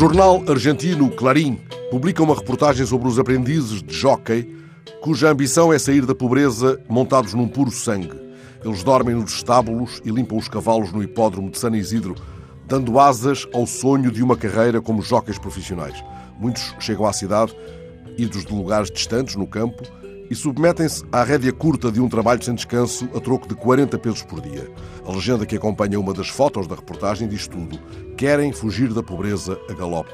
jornal argentino Clarín publica uma reportagem sobre os aprendizes de jockey cuja ambição é sair da pobreza montados num puro sangue. Eles dormem nos estábulos e limpam os cavalos no hipódromo de San Isidro, dando asas ao sonho de uma carreira como jockeys profissionais. Muitos chegam à cidade, idos de lugares distantes no campo, e submetem-se à rédea curta de um trabalho sem descanso a troco de 40 pesos por dia. A legenda que acompanha uma das fotos da reportagem diz tudo. Querem fugir da pobreza a galope.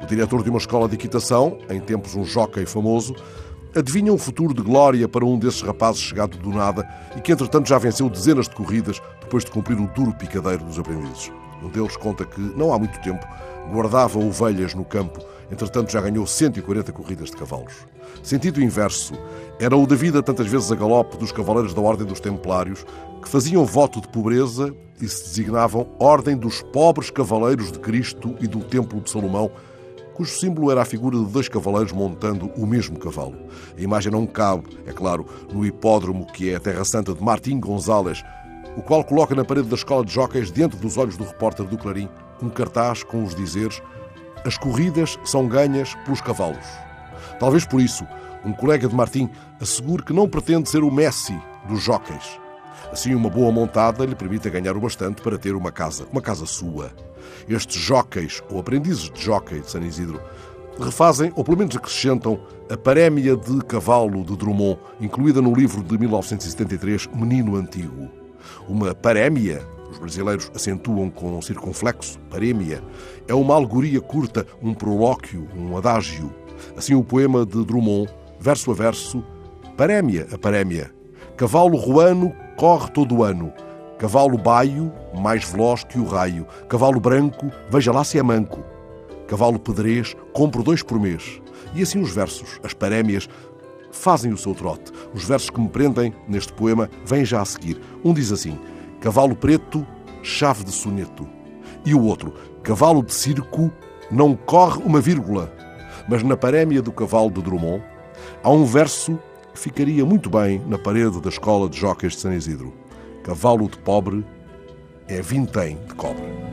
O diretor de uma escola de equitação, em tempos um jockey famoso, adivinha um futuro de glória para um desses rapazes chegado do nada e que, entretanto, já venceu dezenas de corridas depois de cumprir o duro picadeiro dos aprendizes. Um deles conta que, não há muito tempo, guardava ovelhas no campo, entretanto já ganhou 140 corridas de cavalos. Sentido inverso, era o da vida tantas vezes a galope dos cavaleiros da Ordem dos Templários, que faziam voto de pobreza e se designavam Ordem dos Pobres Cavaleiros de Cristo e do Templo de Salomão, cujo símbolo era a figura de dois cavaleiros montando o mesmo cavalo. A imagem não cabe, é claro, no hipódromo que é a Terra Santa de Martim Gonzalez, o qual coloca na parede da escola de jockeys, diante dos olhos do repórter do Clarim, um cartaz com os dizeres As corridas são ganhas pelos cavalos. Talvez por isso, um colega de Martim assegure que não pretende ser o Messi dos jockeys. Assim, uma boa montada lhe permite ganhar o bastante para ter uma casa, uma casa sua. Estes jockeys, ou aprendizes de jockey de San Isidro, refazem, ou pelo menos acrescentam, a parémia de cavalo de Drummond, incluída no livro de 1973, Menino Antigo. Uma parémia, os brasileiros acentuam com circunflexo, parémia, é uma alegoria curta, um prolóquio, um adágio. Assim, o poema de Drummond, verso a verso, parémia a parémia. Cavalo ruano corre todo o ano. Cavalo baio, mais veloz que o raio. Cavalo branco, veja lá se é manco. Cavalo pedrez, compro dois por mês. E assim os versos, as parémias, fazem o seu trote. Os versos que me prendem neste poema vêm já a seguir. Um diz assim: Cavalo preto, chave de soneto. E o outro: Cavalo de circo, não corre uma vírgula. Mas na parémia do cavalo de Drummond há um verso que ficaria muito bem na parede da escola de jockeys de San Isidro. Cavalo de pobre é vintém de cobre.